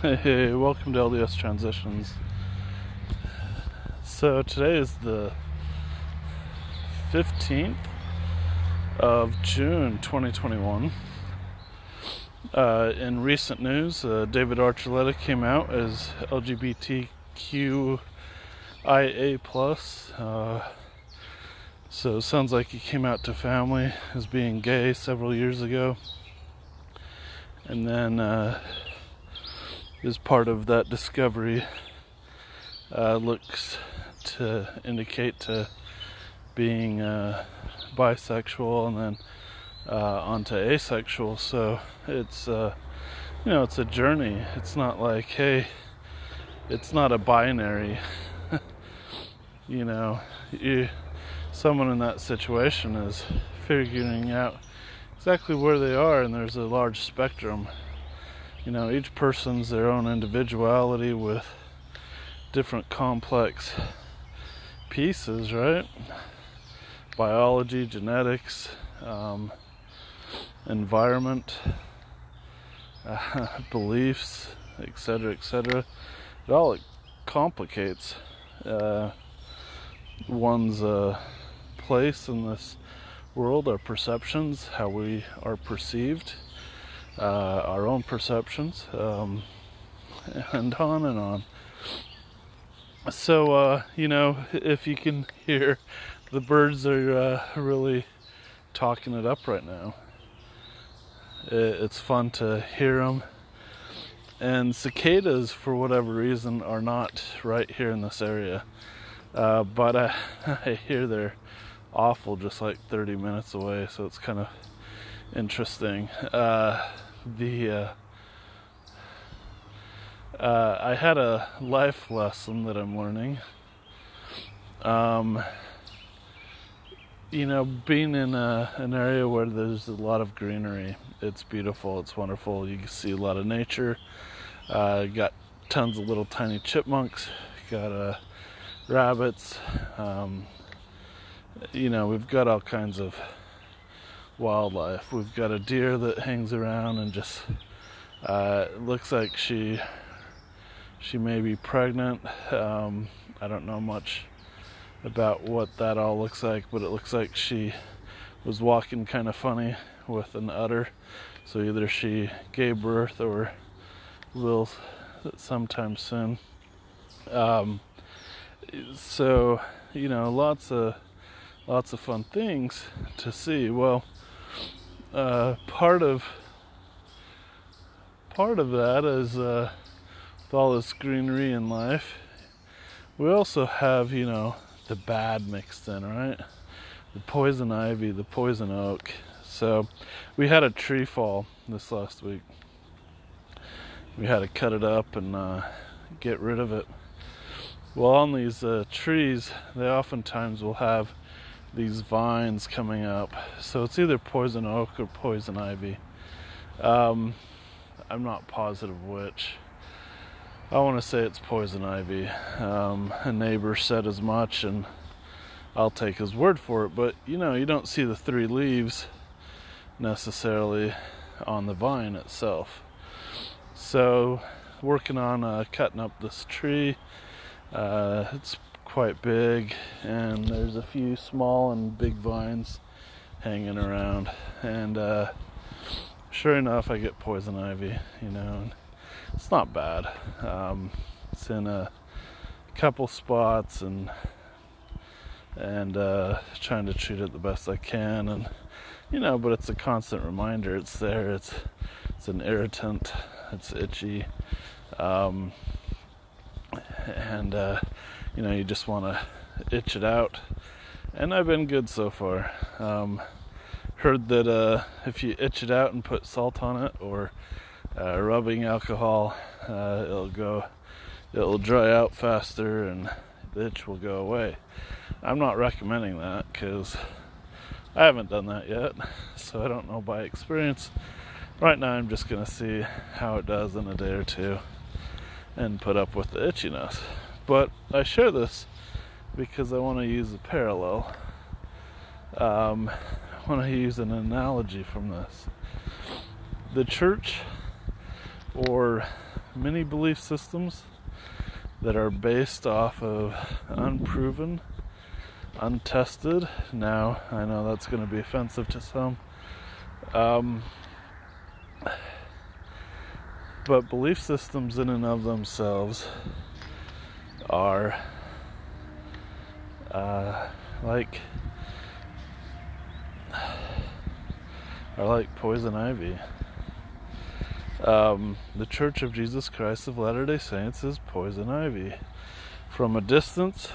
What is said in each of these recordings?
Hey, welcome to LDS Transitions. So today is the 15th of June 2021. Uh, in recent news, uh, David Archuleta came out as LGBTQIA+. Uh, so sounds like he came out to family as being gay several years ago. And then uh, is part of that discovery uh, looks to indicate to being uh, bisexual and then uh, onto asexual. So it's uh, you know it's a journey. It's not like hey, it's not a binary. you know, you, someone in that situation is figuring out exactly where they are, and there's a large spectrum you know, each person's their own individuality with different complex pieces, right? Biology, genetics, um, environment, uh, beliefs, etc., etc. It all complicates uh, one's uh, place in this world, our perceptions, how we are perceived uh, our own perceptions, um, and on and on. So, uh, you know, if you can hear, the birds are uh, really talking it up right now. It's fun to hear them. And cicadas, for whatever reason, are not right here in this area. Uh, but I, I hear they're awful just like 30 minutes away, so it's kind of interesting. Uh, the uh, uh, I had a life lesson that I'm learning. Um, you know, being in a, an area where there's a lot of greenery, it's beautiful, it's wonderful. You can see a lot of nature. Uh, got tons of little tiny chipmunks. Got uh, rabbits. Um, you know, we've got all kinds of wildlife. We've got a deer that hangs around and just uh, looks like she she may be pregnant. Um, I don't know much about what that all looks like, but it looks like she was walking kind of funny with an udder. So either she gave birth or will sometime soon. Um, so you know, lots of lots of fun things to see. Well, uh, part of part of that is uh, with all this greenery in life. We also have, you know, the bad mixed in, right? The poison ivy, the poison oak. So we had a tree fall this last week. We had to cut it up and uh, get rid of it. Well, on these uh, trees, they oftentimes will have these vines coming up. So it's either poison oak or poison ivy. Um, I'm not positive which. I want to say it's poison ivy. Um, a neighbor said as much, and I'll take his word for it. But you know, you don't see the three leaves necessarily on the vine itself. So, working on uh, cutting up this tree. Uh, it's quite big, and there's a few small and big vines hanging around. And uh, sure enough, I get poison ivy, you know, it's not bad. Um, it's in a couple spots, and and uh, trying to treat it the best I can, and you know, but it's a constant reminder. It's there. It's it's an irritant. It's itchy. Um, and uh, you know, you just want to itch it out. And I've been good so far. Um, heard that uh, if you itch it out and put salt on it or uh, rubbing alcohol, uh, it'll go, it'll dry out faster and the itch will go away. I'm not recommending that because I haven't done that yet, so I don't know by experience. Right now, I'm just gonna see how it does in a day or two and put up with the itchiness. But I share this because I want to use a parallel. Um, I want to use an analogy from this. The church, or many belief systems that are based off of unproven, untested. Now, I know that's going to be offensive to some. Um, but belief systems, in and of themselves, are uh, like are like poison ivy. Um, the Church of Jesus Christ of Latter day Saints is poison ivy. From a distance,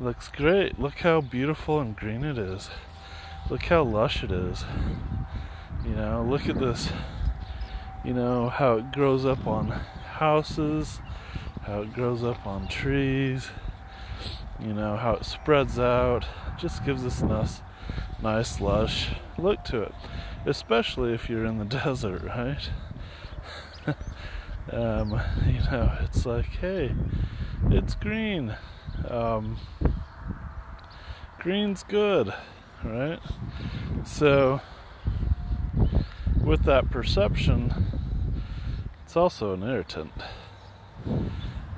looks great. Look how beautiful and green it is. Look how lush it is. You know, look at this. You know, how it grows up on houses, how it grows up on trees, you know, how it spreads out. just gives us nice, nice, lush look to it especially if you're in the desert, right? um, you know, it's like, hey, it's green. Um, green's good, right? So, with that perception, it's also an irritant.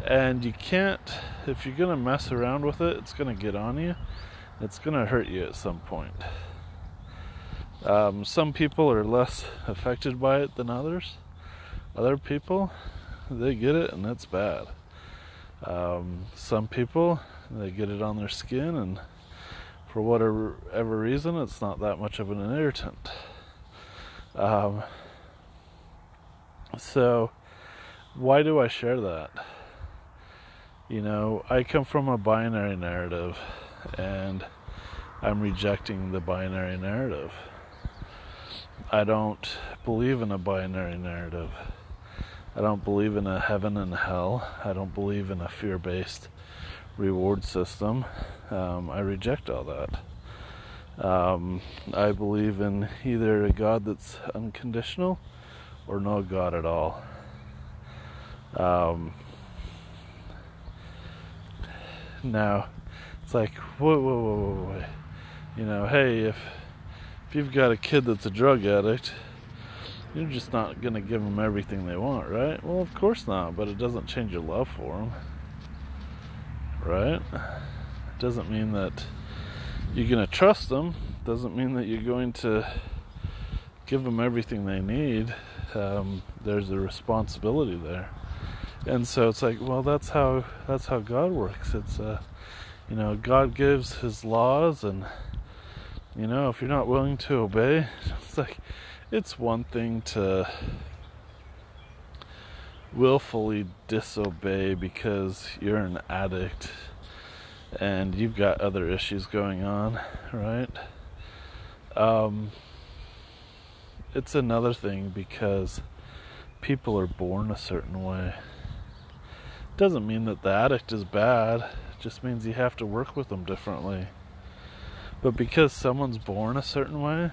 And you can't, if you're to mess around with it, it's to get on you. It's to hurt you at some point. Um, some people are less affected by it than others. Other people, they get it and that's bad. Um, some people, they get it on their skin, and for whatever reason, it's not that much of an irritant. Um, so, why do I share that? You know, I come from a binary narrative, and I'm rejecting the binary narrative. I don't believe in a binary narrative. I don't believe in a heaven and hell. I don't believe in a fear based reward system. Um, I reject all that. Um, I believe in either a God that's unconditional or no God at all. Um, now, it's like, whoa, whoa, whoa, whoa, whoa. You know, hey, if if you've got a kid that's a drug addict, you're just not to give them everything they want, right? Well, of course not, but it doesn't change your love for them, right? It doesn't mean that you're to trust them, doesn't mean that you're going to give them everything they need. Um, there's a responsibility there. And so it's like, well, that's how that's how God works. It's uh, you know, God gives His laws and you know, if you're not willing to obey, it's like it's one thing to willfully disobey because you're an addict and you've got other issues going on, right? Um, it's another thing because people are born a certain way. Doesn't mean that the addict is bad, it just means you have to work with them differently. But because someone's born a certain way,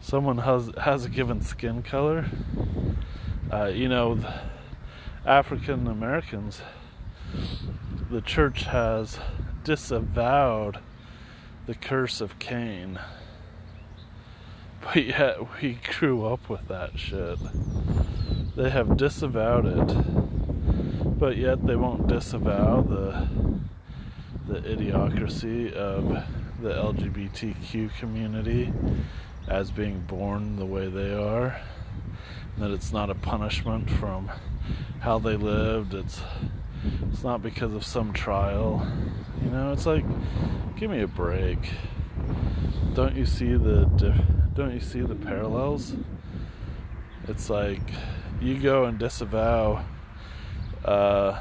someone has has a given skin color. Uh, you know, African Americans, the church has disavowed the curse of Cain. But yet we grew up with that shit. They have disavowed it, but yet they won't disavow the the idiocracy of the LGBTQ community as being born the way they are. That it's not a punishment from how they lived. It's it's not because of some trial. You know, it's like give me a break. Don't you see the don't you see the parallels? It's like you go and disavow uh,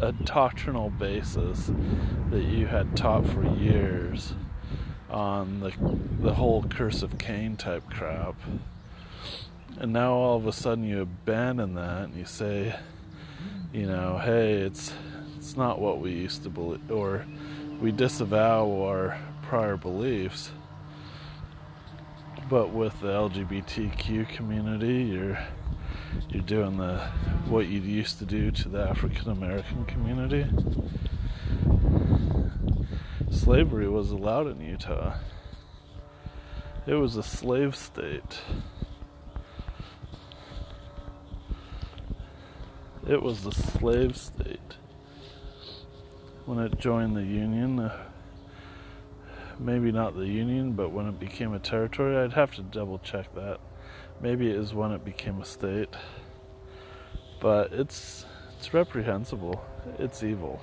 a doctrinal basis that you had taught for years on the the whole curse of Cain type crap. And now all of a sudden you abandon that and you say, you know, hey, it's it's not what we used to believe or we disavow our prior beliefs. But with the LGBTQ community, you're you're doing the what you used to do to the African American community slavery was allowed in Utah. It was a slave state. It was a slave state. When it joined the Union, uh, maybe not the Union, but when it became a territory, I'd have to double check that. Maybe it is when it became a state. But it's it's reprehensible. It's evil.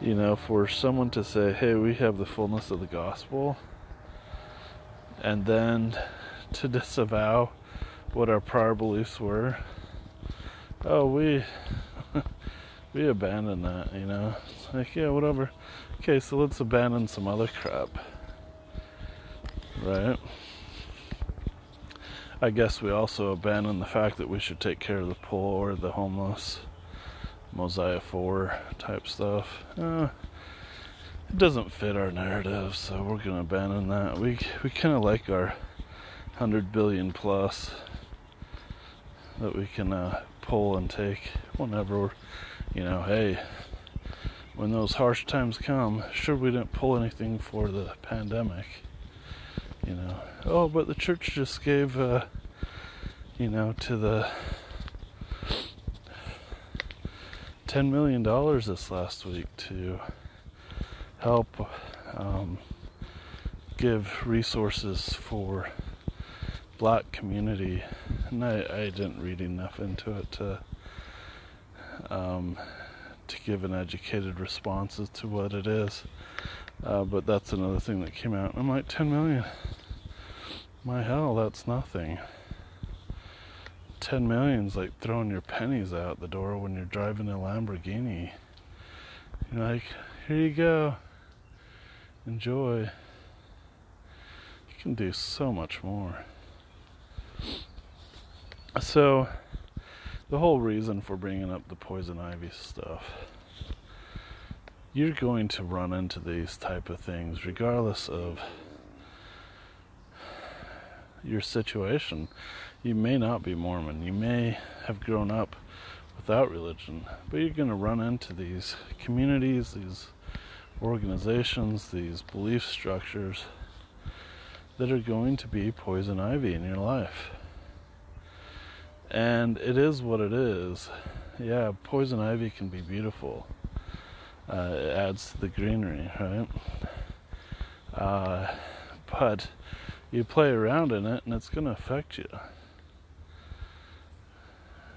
You know, for someone to say, "Hey, we have the fullness of the gospel," and then to disavow what our prior beliefs were. Oh, we we abandon that, you know. It's like, yeah, whatever. Okay, so let's abandon some other crap. Right? I guess we also abandon the fact that we should take care of the poor, the homeless, Mosiah 4 type stuff. Uh, it doesn't fit our narrative, so we're to abandon that. We we kind of like our 100 billion plus that we can uh, pull and take whenever, you know, hey, when those harsh times come, sure we didn't pull anything for the pandemic you know, oh, but the church just gave, uh, you know, to the $10 million this last week to help um, give resources for black community. And I, I didn't read enough into it to, um, to give an educated response as to what it is. Uh, but that's another thing that came out. I'm like, 10 million. My hell, that's nothing. 10 million's like throwing your pennies out the door when you're driving a Lamborghini. You're like, here you go. Enjoy. You can do so much more. So, the whole reason for bringing up the poison ivy stuff you're going to run into these type of things regardless of your situation. You may not be Mormon. You may have grown up without religion, but you're going to run into these communities, these organizations, these belief structures that are going to be poison ivy in your life. And it is what it is. Yeah, poison ivy can be beautiful uh, it adds to the greenery, right? Uh, but you play around in it and it's going to affect you.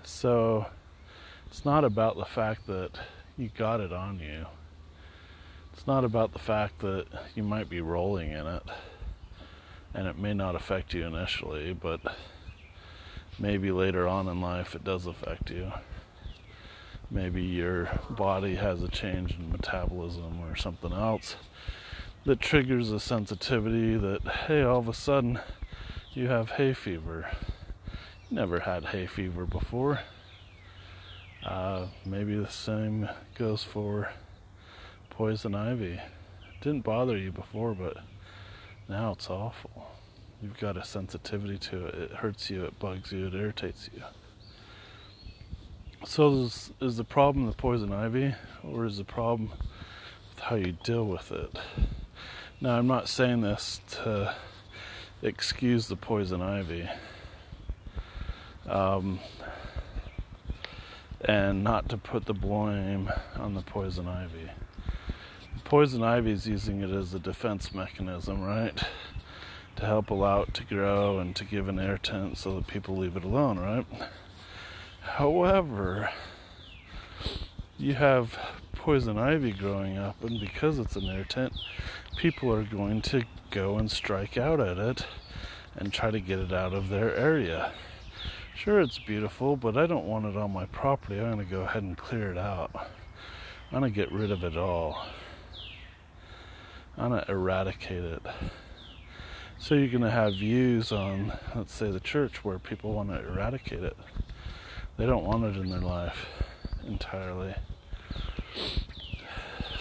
So it's not about the fact that you got it on you. It's not about the fact that you might be rolling in it and it may not affect you initially, but maybe later on in life it does affect you maybe your body has a change in metabolism or something else that triggers a sensitivity that hey all of a sudden you have hay fever. Never had hay fever before. Uh, maybe the same goes for poison ivy. Didn't bother you before but now it's awful. You've got a sensitivity to it. It hurts you. It bugs you. It irritates you so is, is the problem the poison ivy, or is the problem with how you deal with it? Now, I'm not saying this to excuse the poison ivy, um, and not to put the blame on the poison ivy. Poison ivy is using it as a defense mechanism, right? To help allow it to grow and to give an air tent so that people leave it alone, right? However, you have poison ivy growing up, and because it's an tent, people are going to go and strike out at it and try to get it out of their area. Sure, it's beautiful, but I don't want it on my property. I'm going to go ahead and clear it out. I'm going to get rid of it all. I'm going to eradicate it. So you're going to have views on, let's say, the church where people want to eradicate it. They don't want it in their life entirely.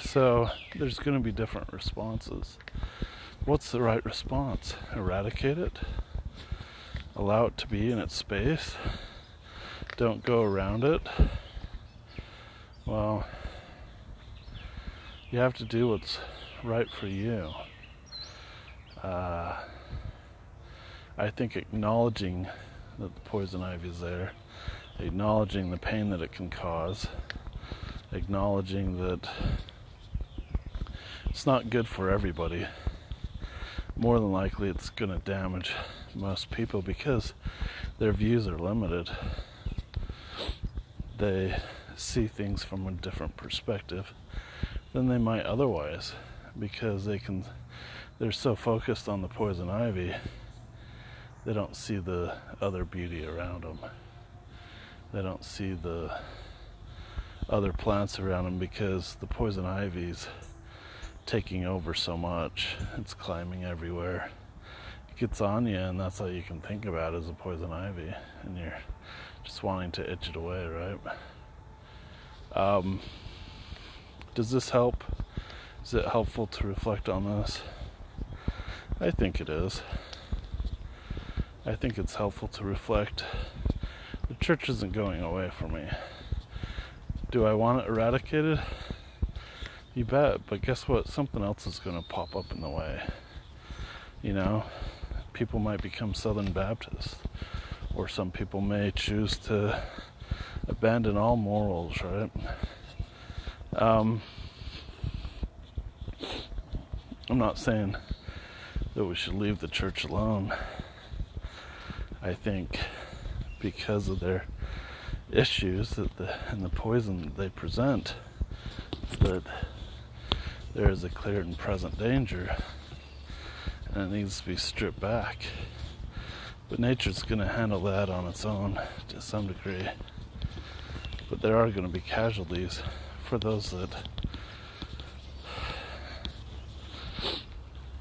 So there's going to be different responses. What's the right response? Eradicate it? Allow it to be in its space? Don't go around it? Well, you have to do what's right for you. Uh, I think acknowledging that the poison ivy is there acknowledging the pain that it can cause, acknowledging that it's not good for everybody. More than likely, it's going to damage most people because their views are limited. They see things from a different perspective than they might otherwise because they can they're so focused on the poison ivy they don't see the other beauty around them they don't see the other plants around them because the poison ivy's taking over so much it's climbing everywhere it gets on you and that's all you can think about is a poison ivy and you're just wanting to itch it away right um, does this help? Is it helpful to reflect on this? I think it is. I think it's helpful to reflect. The church isn't going away for me. Do I want it eradicated? You bet, but guess what? Something else is going to pop up in the way. You know, people might become Southern Baptists, or some people may choose to abandon all morals, right? Um, I'm not saying that we should leave the church alone. I think because of their issues that the, and the poison they present, that there is a clear and present danger, and it needs to be stripped back. But nature's going to handle that on its own to some degree. But there are going to be casualties for those that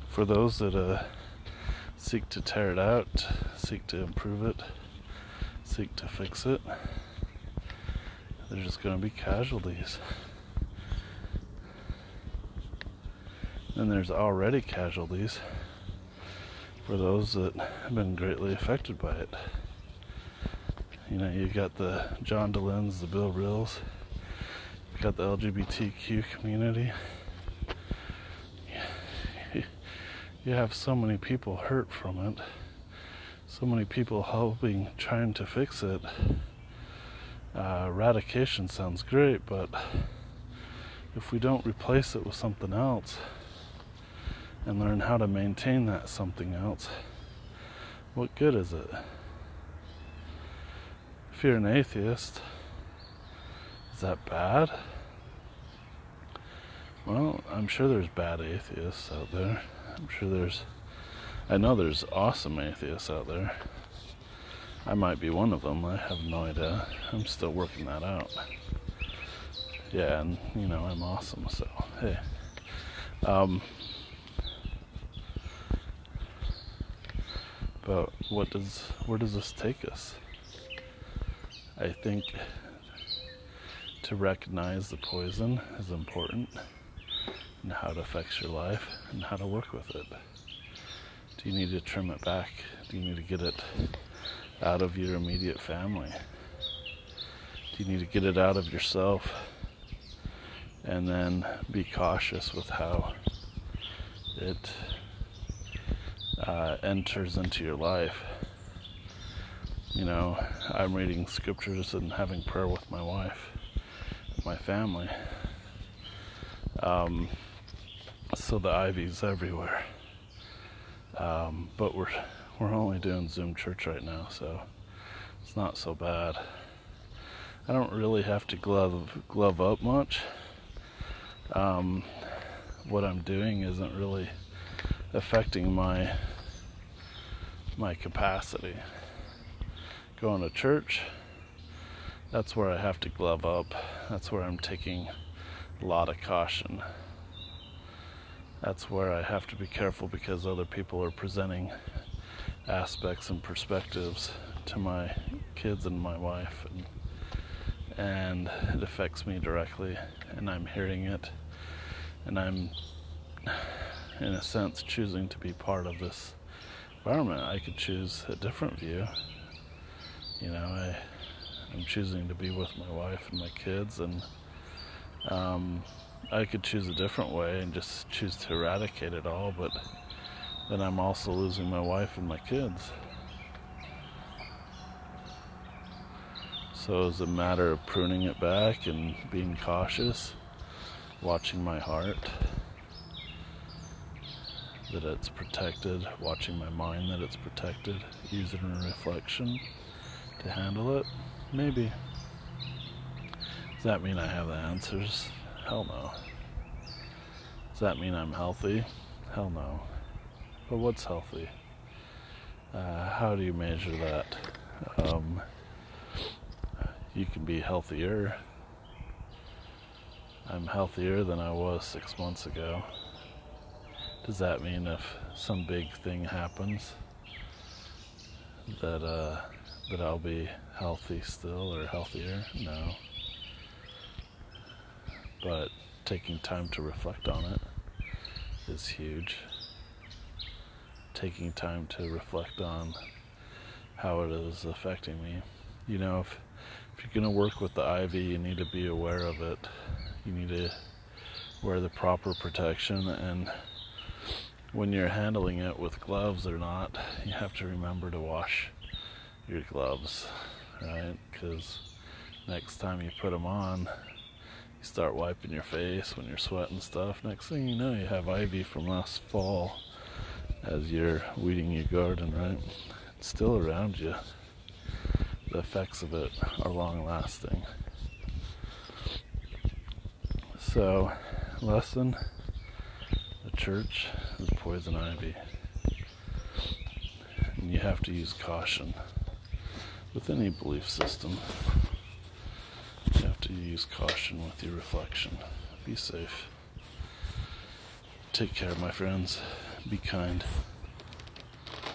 for those that uh, seek to tear it out, seek to improve it, seek to fix it. There's just going to be casualties. And there's already casualties for those that have been greatly affected by it. You know, you've got the John Dehlins, the Bill Reels, you've got the LGBTQ community. You have so many people hurt from it, so many people helping, trying to fix it. Uh, eradication sounds great, but if we don't replace it with something else and learn how to maintain that something else, what good is it? if you're an atheist, is that bad? Well, I'm sure there's bad atheists out there. I'm sure there's, I know there's awesome atheists out there. I might be one of them. I have no idea. I'm still working that out. Yeah, and you know, I'm awesome, so hey. Um, but what does, where does this take us? I think to recognize the poison is important and how it affects your life and how to work with it. Do you need to trim it back? Do you need to get it out of your immediate family? Do you need to get it out of yourself? And then be cautious with how it uh, enters into your life you know, I'm reading scriptures and having prayer with my wife, my family. Um, so the ivy's everywhere. Um, but we're we're only doing Zoom church right now, so it's not so bad. I don't really have to glove glove up much. Um, what I'm doing isn't really affecting my my capacity going to church, that's where I have to glove up. That's where I'm taking a lot of caution. That's where I have to be careful because other people are presenting aspects and perspectives to my kids and my wife and and it affects me directly and I'm hearing it and I'm in a sense choosing to be part of this environment. I could choose a different view you know, I, I'm choosing to be with my wife and my kids, and um, I could choose a different way and just choose to eradicate it all, but then I'm also losing my wife and my kids. So it's a matter of pruning it back and being cautious, watching my heart, that it's protected, watching my mind that it's protected, using reflection to handle it? Maybe. Does that mean I have the answers? Hell no. Does that mean I'm healthy? Hell no. But what's healthy? Uh, how do you measure that? Um, you can be healthier. I'm healthier than I was six months ago. Does that mean if some big thing happens that uh, that I'll be healthy still or healthier? No. But taking time to reflect on it is huge. Taking time to reflect on how it is affecting me. You know, if if you're going to work with the IV, you need to be aware of it. You need to wear the proper protection and when you're handling it with gloves or not, you have to remember to wash your gloves, right? Because next time you put them on, you start wiping your face when you're sweating stuff. Next thing you know, you have ivy from last fall as you're weeding your garden, right? It's still around you. The effects of it are long lasting. So, lesson the church is poison ivy. And you have to use caution with any belief system. Use caution with your reflection. Be safe. Take care, my friends. Be kind.